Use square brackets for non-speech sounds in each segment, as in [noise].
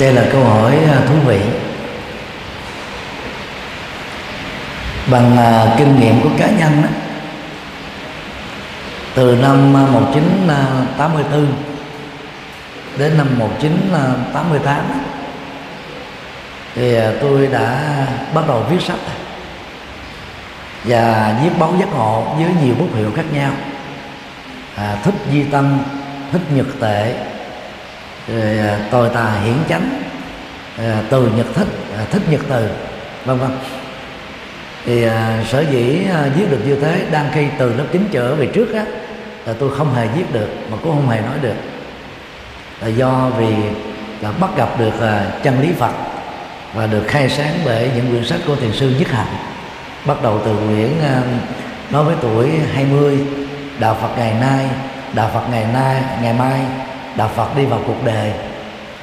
đây là câu hỏi à, thú vị. Bằng à, kinh nghiệm của cá nhân đó, từ năm à, 1984 đến năm 1988 thì tôi đã bắt đầu viết sách và viết báo giác ngộ với nhiều bút hiệu khác nhau. À, thích di tâm thích nhật tệ rồi à, tồi tà hiển chánh à, từ nhật thích à, thích nhật từ vân vân. Thì à, sở dĩ à, viết được như thế đang khi từ lớp 9 trở về trước á là tôi không hề viết được mà cũng không hề nói được. Là do vì là bắt gặp được à, chân lý Phật và được khai sáng bởi những quyển sách của thiền sư Nhất Hạnh. Bắt đầu từ quyển à, nói với tuổi 20 đạo Phật ngày nay đạo Phật ngày nay ngày mai đạo Phật đi vào cuộc đời.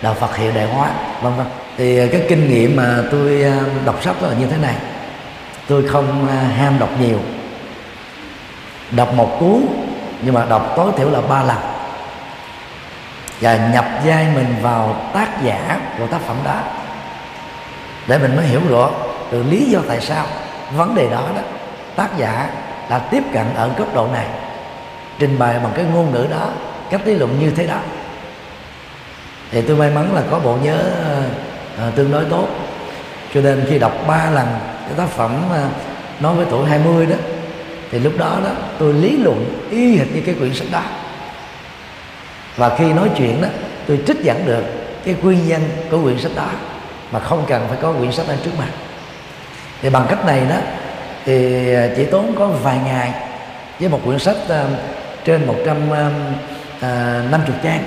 Đạo Phật hiện đại hóa, vân vân. Thì à, cái kinh nghiệm mà tôi à, đọc sách là như thế này. Tôi không à, ham đọc nhiều. Đọc một cuốn, nhưng mà đọc tối thiểu là ba lần. Và nhập vai mình vào tác giả của tác phẩm đó. Để mình mới hiểu rõ từ lý do tại sao vấn đề đó đó, tác giả đã tiếp cận ở cấp độ này. Trình bày bằng cái ngôn ngữ đó, cách lý luận như thế đó thì tôi may mắn là có bộ nhớ à, tương đối tốt. Cho nên khi đọc ba lần cái tác phẩm à, nói với tuổi 20 đó thì lúc đó đó tôi lý luận y hệt như cái quyển sách đó. Và khi nói chuyện đó tôi trích dẫn được cái nguyên nhân của quyển sách đó mà không cần phải có quyển sách ở trước mặt. Thì bằng cách này đó thì chỉ tốn có vài ngày với một quyển sách uh, trên 150 trang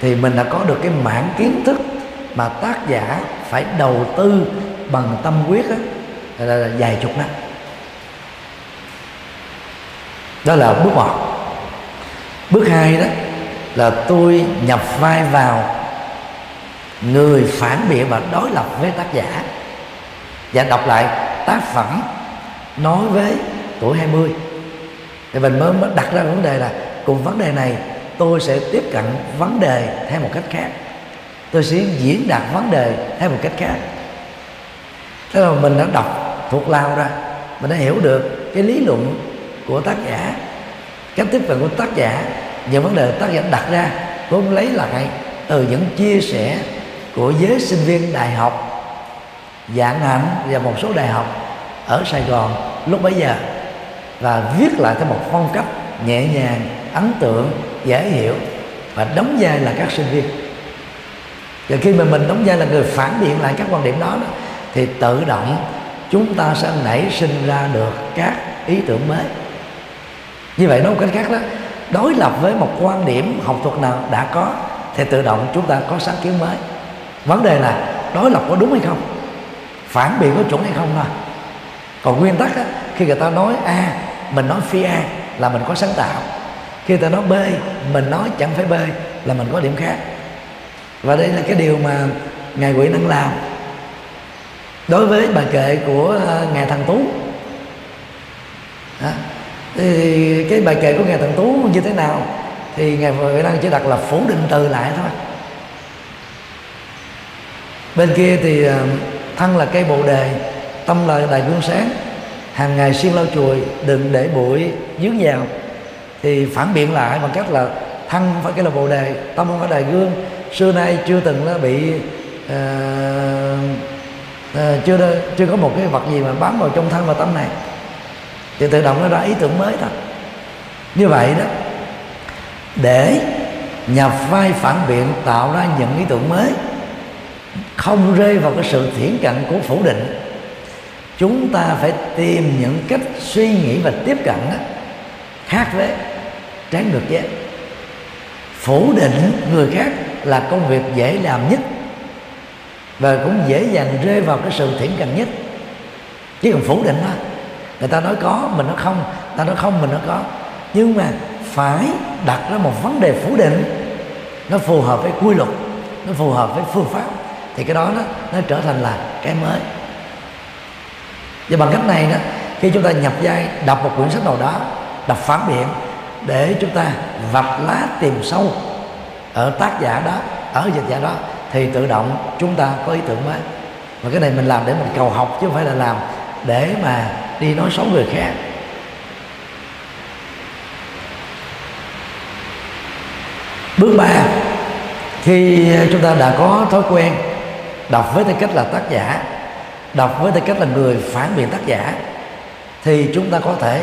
thì mình đã có được cái mảng kiến thức mà tác giả phải đầu tư bằng tâm huyết đó, là, là vài chục năm. Đó là bước một. Bước hai đó là tôi nhập vai vào người phản biện và đối lập với tác giả và đọc lại tác phẩm nói với tuổi 20 thì mình mới đặt ra vấn đề là cùng vấn đề này tôi sẽ tiếp cận vấn đề theo một cách khác. Tôi sẽ diễn đạt vấn đề theo một cách khác. Thế là mình đã đọc thuộc lao ra, mình đã hiểu được cái lý luận của tác giả, cách tiếp cận của tác giả những vấn đề tác giả đặt ra, cũng lấy lại từ những chia sẻ của giới sinh viên đại học, dạng hạnh và một số đại học ở Sài Gòn lúc bấy giờ, và viết lại theo một phong cách nhẹ nhàng ấn tượng dễ hiểu và đóng vai là các sinh viên. Và khi mà mình đóng vai là người phản biện lại các quan điểm đó, đó thì tự động chúng ta sẽ nảy sinh ra được các ý tưởng mới. Như vậy nói một cách khác đó đối lập với một quan điểm học thuật nào đã có thì tự động chúng ta có sáng kiến mới. Vấn đề là đối lập có đúng hay không? Phản biện có chuẩn hay không thôi? Còn nguyên tắc á, khi người ta nói a mình nói phi a là mình có sáng tạo khi ta nói bê, mình nói chẳng phải bê, là mình có điểm khác. Và đây là cái điều mà ngài quỷ năng làm. Đối với bài kệ của à, ngài Thằng tú. Thì cái bài kệ của ngài Thằng tú như thế nào thì ngài quỷ năng chỉ đặt là phủ định từ lại thôi. Bên kia thì à, thân là cây bồ đề, tâm là đại gương sáng. Hàng ngày xuyên lau chùi, đừng để bụi dướng vào thì phản biện lại bằng cách là thân phải cái là bồ đề tâm không phải đài gương. Xưa nay chưa từng nó bị uh, uh, chưa chưa có một cái vật gì mà bám vào trong thân và tâm này. Thì tự động nó ra ý tưởng mới thôi. Như vậy đó để nhập vai phản biện tạo ra những ý tưởng mới không rơi vào cái sự thiển cận của phủ định chúng ta phải tìm những cách suy nghĩ và tiếp cận đó, khác với trái ngược vậy phủ định người khác là công việc dễ làm nhất và cũng dễ dàng rơi vào cái sự thiển cận nhất. Chứ còn phủ định thôi. Người ta nói có mình nói không. Ta nói không mình nói có. Nhưng mà phải đặt ra một vấn đề phủ định. Nó phù hợp với quy luật nó phù hợp với phương pháp. Thì cái đó nó, nó trở thành là cái mới. Và bằng cách này đó khi chúng ta nhập vai đọc một quyển sách nào đó đọc phản biện để chúng ta vạch lá tìm sâu ở tác giả đó, ở dịch giả đó, thì tự động chúng ta có ý tưởng mới. Và cái này mình làm để mình cầu học chứ không phải là làm để mà đi nói xấu người khác. Bước ba, khi chúng ta đã có thói quen đọc với tư cách là tác giả, đọc với tư cách là người phản biện tác giả, thì chúng ta có thể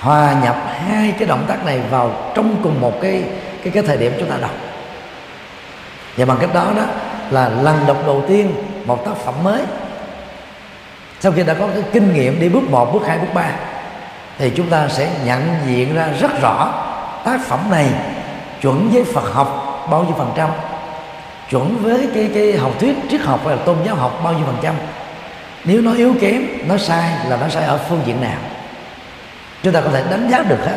hòa nhập hai cái động tác này vào trong cùng một cái cái cái thời điểm chúng ta đọc. Và bằng cách đó đó là lần đọc đầu tiên một tác phẩm mới. Sau khi đã có cái kinh nghiệm đi bước một, bước hai, bước ba, thì chúng ta sẽ nhận diện ra rất rõ tác phẩm này chuẩn với Phật học bao nhiêu phần trăm, chuẩn với cái cái học thuyết triết học hay là tôn giáo học bao nhiêu phần trăm. Nếu nó yếu kém, nó sai là nó sai ở phương diện nào chúng ta có thể đánh giá được hết.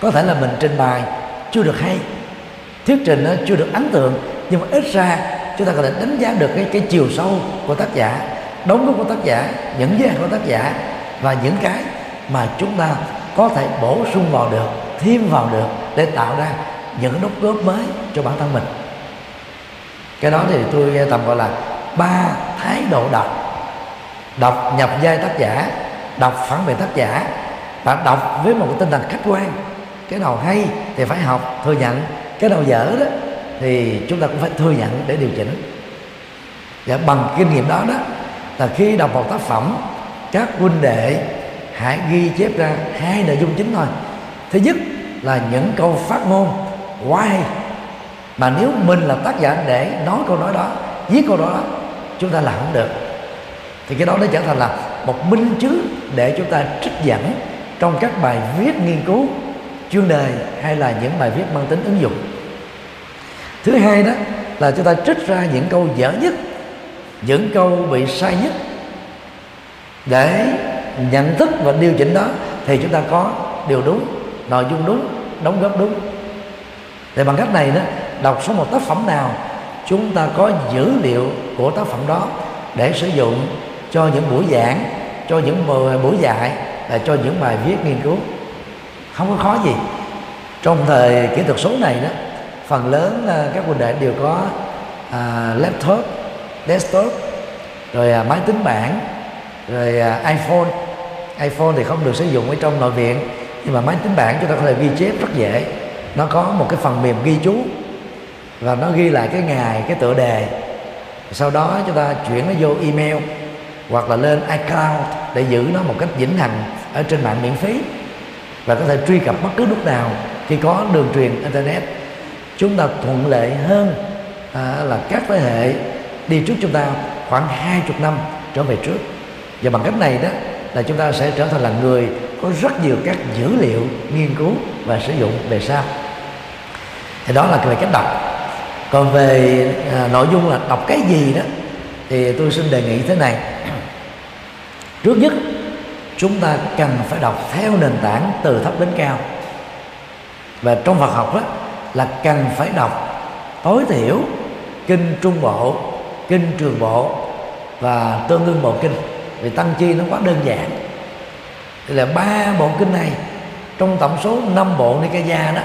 Có thể là mình trình bày chưa được hay, thuyết trình nó chưa được ấn tượng, nhưng mà ít ra chúng ta có thể đánh giá được cái cái chiều sâu của tác giả, đóng góp của tác giả những giới hạn của tác giả và những cái mà chúng ta có thể bổ sung vào được, thêm vào được để tạo ra những đóng góp mới cho bản thân mình. Cái đó thì tôi tầm gọi là ba thái độ đọc. Đọc nhập giai tác giả, đọc phản biện tác giả bạn đọc với một cái tinh thần khách quan. Cái nào hay thì phải học, thừa nhận. Cái nào dở đó thì chúng ta cũng phải thừa nhận để điều chỉnh. Và bằng kinh nghiệm đó đó, là khi đọc một tác phẩm, các huynh đệ hãy ghi chép ra hai nội dung chính thôi. Thứ nhất là những câu phát ngôn quá hay. Mà nếu mình là tác giả để nói câu nói đó, viết câu nói đó, chúng ta làm không được. Thì cái đó nó trở thành là một minh chứng để chúng ta trích dẫn trong các bài viết nghiên cứu, chuyên đề hay là những bài viết mang tính ứng dụng. Thứ hai đó là chúng ta trích ra những câu dở nhất, những câu bị sai nhất. Để nhận thức và điều chỉnh đó thì chúng ta có điều đúng, nội dung đúng, đóng góp đúng. Thì bằng cách này đó, đọc số một tác phẩm nào, chúng ta có dữ liệu của tác phẩm đó để sử dụng cho những buổi giảng, cho những buổi dạy là cho những bài viết nghiên cứu. Không có khó gì. Trong thời kỹ thuật số này đó phần lớn à, các huynh đệ đều có à, laptop desktop rồi à, máy tính bảng rồi à, iphone. iphone thì không được sử dụng ở trong nội viện nhưng mà máy tính bảng chúng ta có thể ghi chép rất dễ. Nó có một cái phần mềm ghi chú và nó ghi lại cái ngày cái tựa đề. Sau đó chúng ta chuyển nó vô email hoặc là lên iCloud để giữ nó một cách vĩnh hằng ở trên mạng miễn phí. Và có thể truy cập bất cứ lúc nào khi có đường truyền internet. Chúng ta thuận lợi hơn à, là các thế hệ đi trước chúng ta khoảng hai chục năm trở về trước. Và bằng cách này đó là chúng ta sẽ trở thành là người có rất nhiều các dữ liệu nghiên cứu và sử dụng về sau. Thì đó là về cách đọc. Còn về à, nội dung là đọc cái gì đó thì tôi xin đề nghị thế này trước nhất, chúng ta cần phải đọc theo nền tảng từ thấp đến cao. Và trong Phật học đó là cần phải đọc tối thiểu kinh trung bộ, kinh trường bộ và tương đương bộ kinh. Vì tăng chi nó quá đơn giản. Thì là ba bộ kinh này, trong tổng số năm bộ Nikaya đó,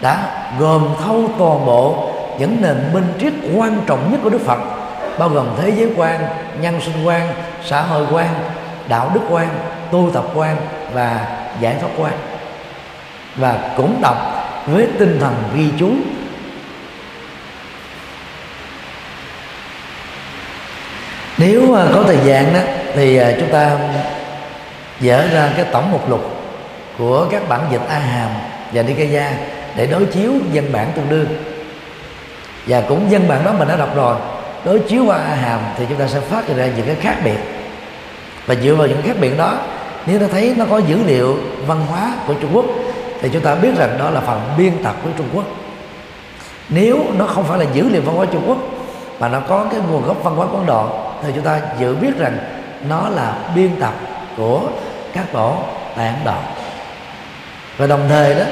đã gồm thâu toàn bộ những nền minh triết quan trọng nhất của Đức Phật bao gồm thế giới quan, nhân sinh quan, xã hội quan, đạo đức quan, tu tập quan và giải thoát quan. Và cũng đọc với tinh thần ghi chú. Nếu à, có thời gian đó thì à, chúng ta dở ra cái tổng mục lục của các bản dịch A Hàm và Nikaya để đối chiếu văn bản tương đương. Và cũng văn bản đó mình đã đọc rồi đối chiếu qua Hàm thì chúng ta sẽ phát hiện ra những cái khác biệt. Và dựa vào những khác biệt đó, nếu ta thấy nó có dữ liệu văn hóa của Trung Quốc, thì chúng ta biết rằng đó là phần biên tập của Trung Quốc. Nếu nó không phải là dữ liệu văn hóa Trung Quốc, mà nó có cái nguồn gốc văn hóa của Ấn Độ, thì chúng ta dự biết rằng nó là biên tập của các tổ tại Ấn Độ. Và đồng thời đó,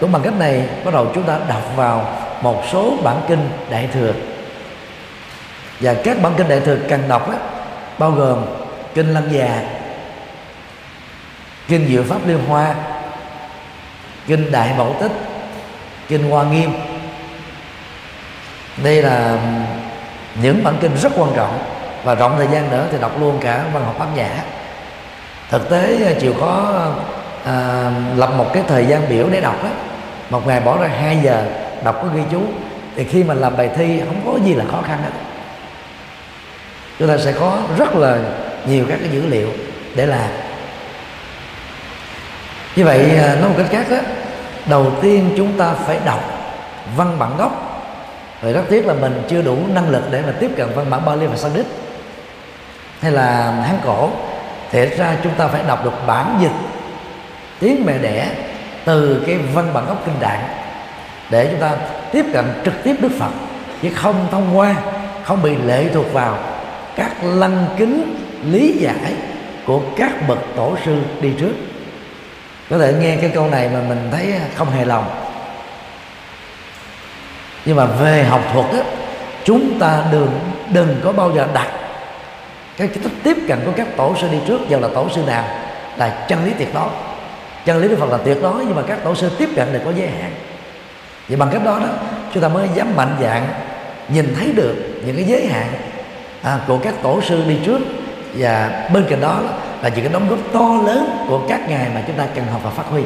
cũng bằng cách này, bắt đầu chúng ta đọc vào một số bản kinh đại thừa và các bản kinh đại thừa cần đọc đó, bao gồm kinh lăng già kinh diệu pháp liên hoa kinh đại bảo tích kinh hoa nghiêm. Đây là những bản kinh rất quan trọng và rộng thời gian nữa thì đọc luôn cả văn học bát nhã. Thực tế ờ, chịu có à, ờ, lập một cái thời gian biểu để đọc đó một ngày bỏ ra 2 giờ đọc có ghi chú thì khi mà làm bài thi không có gì là khó khăn hết chúng ta sẽ có rất là nhiều các cái dữ liệu để làm. Như vậy à, nói một cách khác đó đầu tiên chúng ta phải đọc văn bản gốc. Rồi rất tiếc là mình chưa đủ năng lực để mà tiếp cận văn bản Bali và Sanskrit. Hay là Hán cổ, thì ra chúng ta phải đọc được bản dịch tiếng mẹ đẻ từ cái văn bản gốc kinh đạn để chúng ta tiếp cận trực tiếp Đức Phật. Chứ không thông qua, không bị lệ thuộc vào các lăng kính lý giải của các bậc tổ sư đi trước. Có thể nghe cái câu này mà mình thấy không hề lòng. Nhưng mà về học thuật á, chúng ta đừng đừng có bao giờ đặt cái cách tiếp cận của các tổ sư đi trước giờ là tổ sư nào, là chân lý tuyệt đối. Chân lý đức phật là tuyệt đối, nhưng mà các tổ sư tiếp cận đều có giới hạn. Vậy bằng cách đó đó, chúng ta mới dám mạnh dạng nhìn thấy được những cái giới hạn à, của các tổ sư đi trước. Và bên cạnh đó là những cái đóng góp to lớn của các ngài mà chúng ta cần học và phát huy.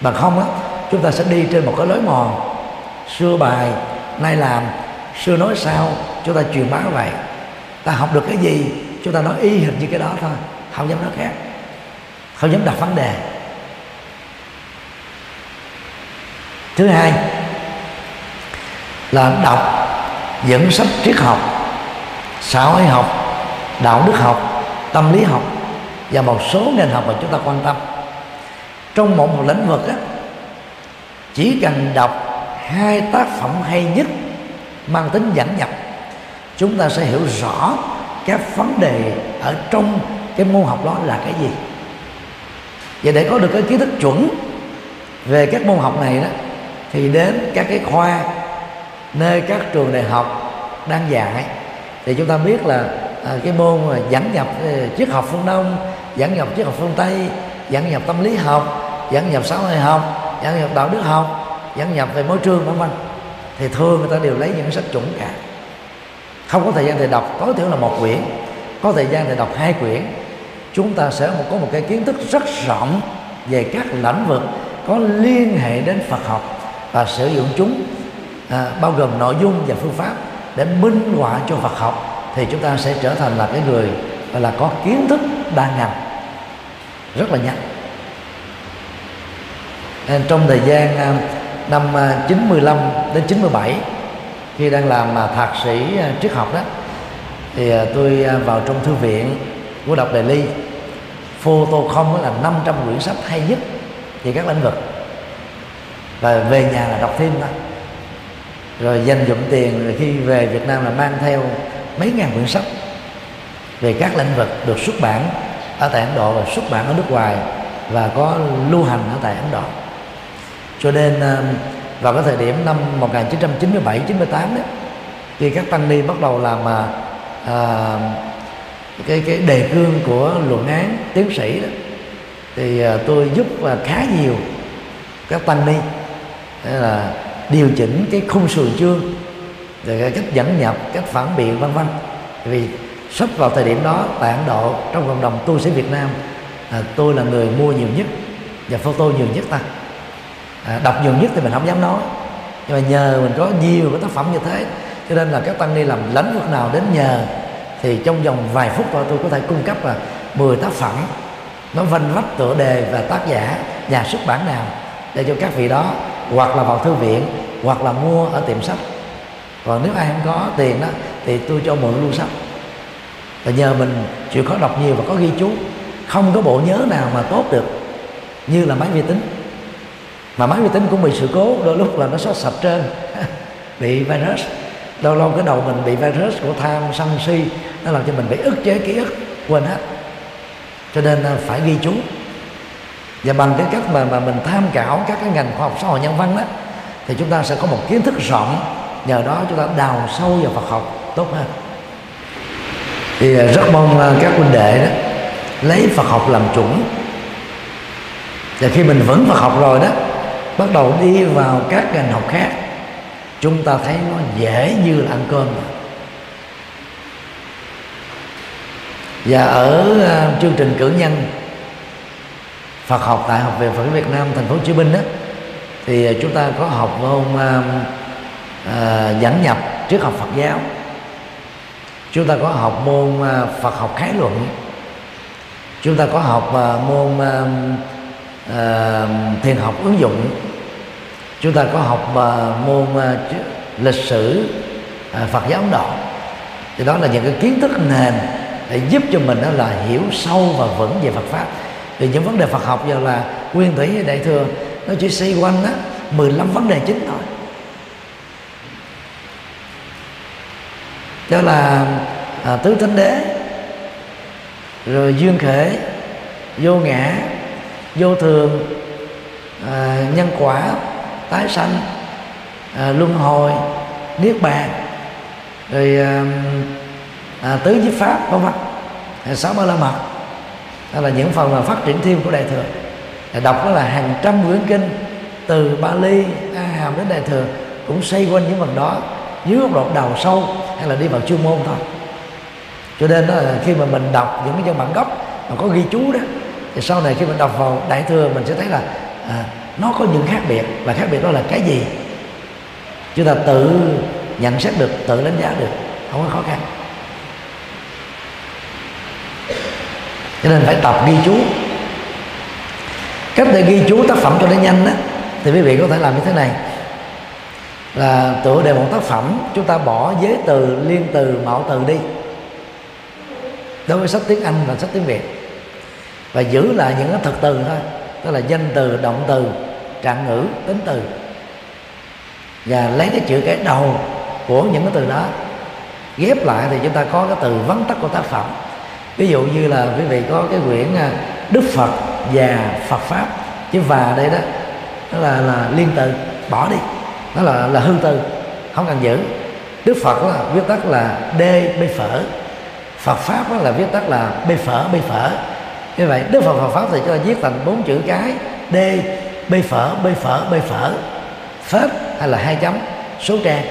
Bằng không á chúng ta sẽ đi trên một cái lối mòn. Xưa bài nay làm xưa nói sao chúng ta truyền bá vậy. Ta học được cái gì chúng ta nói y hình như cái đó thôi. Không dám nói khác. Không dám đặt vấn đề. Thứ hai là đọc những sách triết học xã hội học đạo đức học tâm lý học và một số nền học mà chúng ta quan tâm. Trong một, một lĩnh vực á, chỉ cần đọc hai tác phẩm hay nhất mang tính dẫn nhập chúng ta sẽ hiểu rõ các vấn đề ở trong cái môn học đó là cái gì. Và để có được cái kiến thức chuẩn về các môn học này đó thì đến các cái khoa nơi các trường đại học đang dạy thì chúng ta biết là à, cái môn mà dẫn nhập ờ, triết học phương đông dẫn nhập triết học phương tây dẫn nhập tâm lý học dẫn nhập xã hội học dẫn nhập đạo đức học dẫn nhập về môi trường vân vân. Thì thường người ta đều lấy những sách chuẩn cả. Không có thời gian thì đọc tối thiểu là một quyển. Có thời gian thì đọc hai quyển. Chúng ta sẽ có một cái kiến thức rất rộng về các lĩnh vực có liên hệ đến Phật học và sử dụng chúng à, bao gồm nội dung và phương pháp để minh họa cho Phật học, thì chúng ta sẽ trở thành là cái người gọi là có kiến thức đa ngành, rất là nhanh. Nên trong thời gian à, năm à, 95 đến 97 khi đang làm mà thạc sĩ à, triết học đó, thì tôi vào trong thư viện của đọc Đại Ly photo không là 500 quyển sách hay nhất về các lĩnh vực. Và về nhà là đọc thêm thôi rồi dành dụm tiền rồi khi về Việt Nam là mang theo mấy ngàn quyển sách về các lĩnh vực được xuất bản ở tại Ấn Độ và xuất bản ở nước ngoài và có lưu hành ở tại Ấn Độ. Cho nên ờ, vào cái thời điểm năm 1997 98 đấy khi các tăng ni bắt đầu làm à, à, cái cái đề cương của luận án tiến sĩ đó thì à, tôi giúp và khá nhiều các tăng ni. Là điều chỉnh cái khung sườn chương rồi cách dẫn nhập cách phản biện vân vân. Vì sắp vào thời điểm đó tại Ấn Độ trong cộng đồng tu sĩ Việt Nam à, tôi là người mua nhiều nhất và photo nhiều nhất ta. À, đọc nhiều nhất thì mình không dám nói. Nhưng mà nhờ mình có nhiều cái tác phẩm như thế cho nên là các tăng ni làm lĩnh vực nào đến nhờ thì trong vòng vài phút thôi tôi có thể cung cấp là 10 tác phẩm. Nó vanh vách tựa đề và tác giả nhà xuất bản nào để cho các vị đó hoặc là vào thư viện, hoặc là mua ở tiệm sách. Còn nếu ai không có tiền đó, thì tôi cho mượn lưu sách. Và nhờ mình chịu khó đọc nhiều và có ghi chú, không có bộ nhớ nào mà tốt được như là máy vi tính. Mà máy vi tính cũng bị sự cố, đôi lúc là nó xóa sạch trên [laughs] bị virus. Lâu lâu cái đầu mình bị virus của tham sân si, nó làm cho mình bị ức chế ký ức, quên hết. Cho nên à, phải ghi chú và bằng cái cách mà mà mình tham khảo các cái ngành khoa học xã hội nhân văn đó, thì chúng ta sẽ có một kiến thức rộng, nhờ đó chúng ta đào sâu vào Phật học tốt hơn. Thì à, rất mong các huynh đệ đó lấy Phật học làm chuẩn. Và khi mình vững Phật học rồi đó, bắt đầu đi vào các ngành học khác, chúng ta thấy nó dễ như là ăn cơm và ở à, chương trình cử nhân Phật học tại học viện Phật Việt Nam thành phố Hồ Chí Minh đó thì à, chúng ta có học môn à, à uh, dẫn nhập triết học Phật giáo. Chúng ta có học môn à, Phật học khái luận. Chúng ta có học à, môn à, à thiền học ứng dụng. Chúng ta có học à, môn à, lịch sử à, Phật giáo Ấn Độ. Thì đó là những cái kiến thức nền để giúp cho mình đó là hiểu sâu và vững về Phật pháp thì những vấn đề Phật học giờ là nguyên thủy đại thừa nó chỉ xoay quanh á 15 vấn đề chính thôi. Đó là à, tứ thánh đế rồi duyên khể vô ngã vô thường à, nhân quả tái sanh à, luân hồi niết bàn rồi à, à, tứ nhiếp pháp vân vân à, sáu ba la mật hay là những phần mà phát triển thêm của đại thừa. Đọc đó là hàng trăm quyển kinh từ Bali A Hàm đến đại thừa cũng xoay quanh những phần đó dưới góc độ đầu sâu hay là đi vào chuyên môn thôi. Cho nên đó là khi mà mình đọc những cái văn bản gốc mà có ghi chú đó thì sau này khi mình đọc vào đại thừa mình sẽ thấy là à, nó có những khác biệt. Và khác biệt đó là cái gì? Chúng ta tự nhận xét được tự đánh giá được không có khó khăn. Cho nên phải tập ghi chú. Cách để ghi chú tác phẩm cho nó nhanh đó thì quý vị có thể làm như thế này. Là tựa đề một tác phẩm, chúng ta bỏ giới từ, liên từ mạo từ đi. Đối với sách tiếng anh và sách tiếng việt. Và giữ lại những cái thực từ thôi. Tức là danh từ, động từ, trạng ngữ, tính từ. Và lấy cái chữ cái đầu của những cái từ đó. Ghép lại thì chúng ta có cái từ vắn tắt của tác phẩm ví dụ như là quý vị có cái quyển à, đức phật và phật pháp chứ và đây đó đó là là liên từ bỏ đi đó là là hư từ không cần giữ. Đức phật là viết tắt là d b phở. Phật pháp đó là viết tắt là b phở b phở. Như vậy đức phật phật pháp thì cho viết thành bốn chữ cái d b phở b phở b phở. Phết hay là hai chấm số trang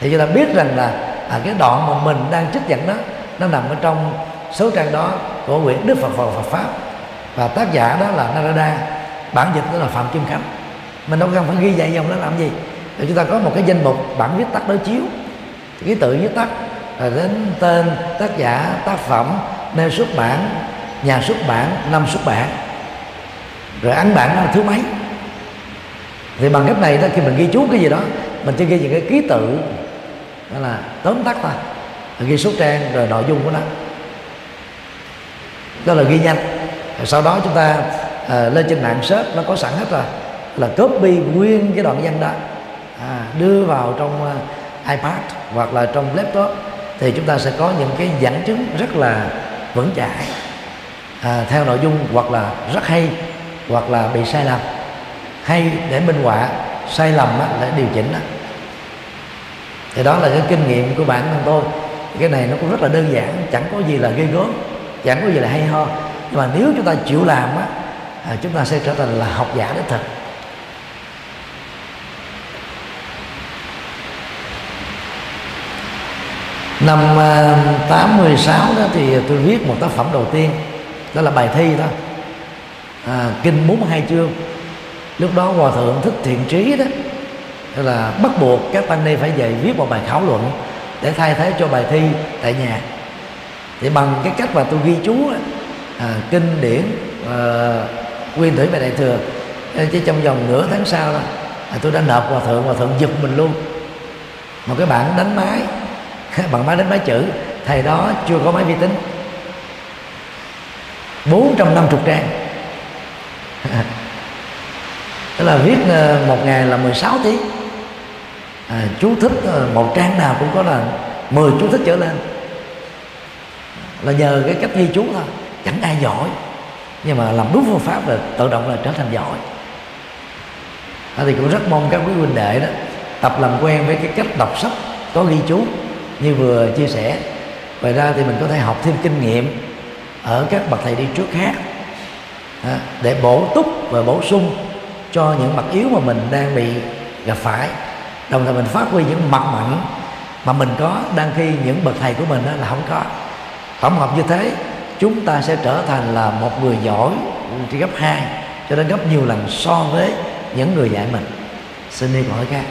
thì chúng ta biết rằng là à, cái đoạn mà mình đang trích dẫn đó nó nằm ở trong số trang đó của quyển Đức Phật Phật Phật Pháp. Và tác giả đó là Narada. Bản dịch đó là Phạm Kim Khánh. Mình đâu cần phải ghi dạy dòng nó làm gì. Thì chúng ta có một cái danh mục, bản viết tắt đối chiếu. Ký tự viết tắt rồi đến tên tác giả tác phẩm nơi xuất bản, nhà xuất bản, năm xuất bản. Rồi ấn bản đó là thứ mấy. Thì bằng cách này đó, khi mình ghi chú cái gì đó, mình chỉ ghi những cái ký tự. Đó là tóm tắt thôi. Ghi số trang rồi nội dung của nó đó là ghi nhanh. Rồi sau đó chúng ta à, lên trên mạng search nó có sẵn hết rồi. Là copy nguyên cái đoạn văn đó. À, đưa vào trong uh, ipad hoặc là trong laptop. Thì chúng ta sẽ có những cái dẫn chứng rất là vững chãi. À, theo nội dung hoặc là rất hay hoặc là bị sai lầm. Hay để minh họa sai lầm á, để điều chỉnh đó. thì đó là cái kinh nghiệm của bản thân tôi. Cái này nó cũng rất là đơn giản chẳng có gì là gây gớm chẳng có gì là hay ho. Nhưng mà nếu chúng ta chịu làm á à, chúng ta sẽ trở thành là học giả đích thực. Năm à, 86 đó thì tôi viết một tác phẩm đầu tiên đó là bài thi đó. À, kinh 42 chương. Lúc đó hòa thượng thích thiện trí đó là bắt buộc các tăng ni phải về viết một bài khảo luận để thay thế cho bài thi tại nhà thì bằng cái cách mà tôi ghi chú à, kinh điển à, nguyên thủy về đại thừa à, chứ trong vòng nửa tháng sau đó, à, tôi đã nộp hòa thượng hòa thượng giật mình luôn. Một cái bản đánh máy [laughs] bằng máy đánh máy chữ thầy đó chưa có máy vi tính. 450 trang. [laughs] Tức là viết à, một ngày là 16 tiếng. À, chú thích à, một trang nào cũng có là 10 chú thích trở lên là nhờ cái cách ghi chú thôi chẳng ai giỏi. Nhưng mà làm đúng phương pháp là tự động là trở thành giỏi. À, thì cũng rất mong các quý huynh đệ đó tập làm quen với cái cách đọc sách có ghi chú. Như vừa chia sẻ ngoài ra thì mình có thể học thêm kinh nghiệm ở các bậc thầy đi trước khác à, để bổ túc và bổ sung cho những mặt yếu mà mình đang bị gặp phải. Đồng thời mình phát huy những mặt mạnh mà mình có đang khi những bậc thầy của mình đó là không có tổng hợp như thế, chúng ta sẽ trở thành là một người giỏi gấp hai, cho đến gấp nhiều lần so với những người dạy mình. Xin đi câu hỏi khác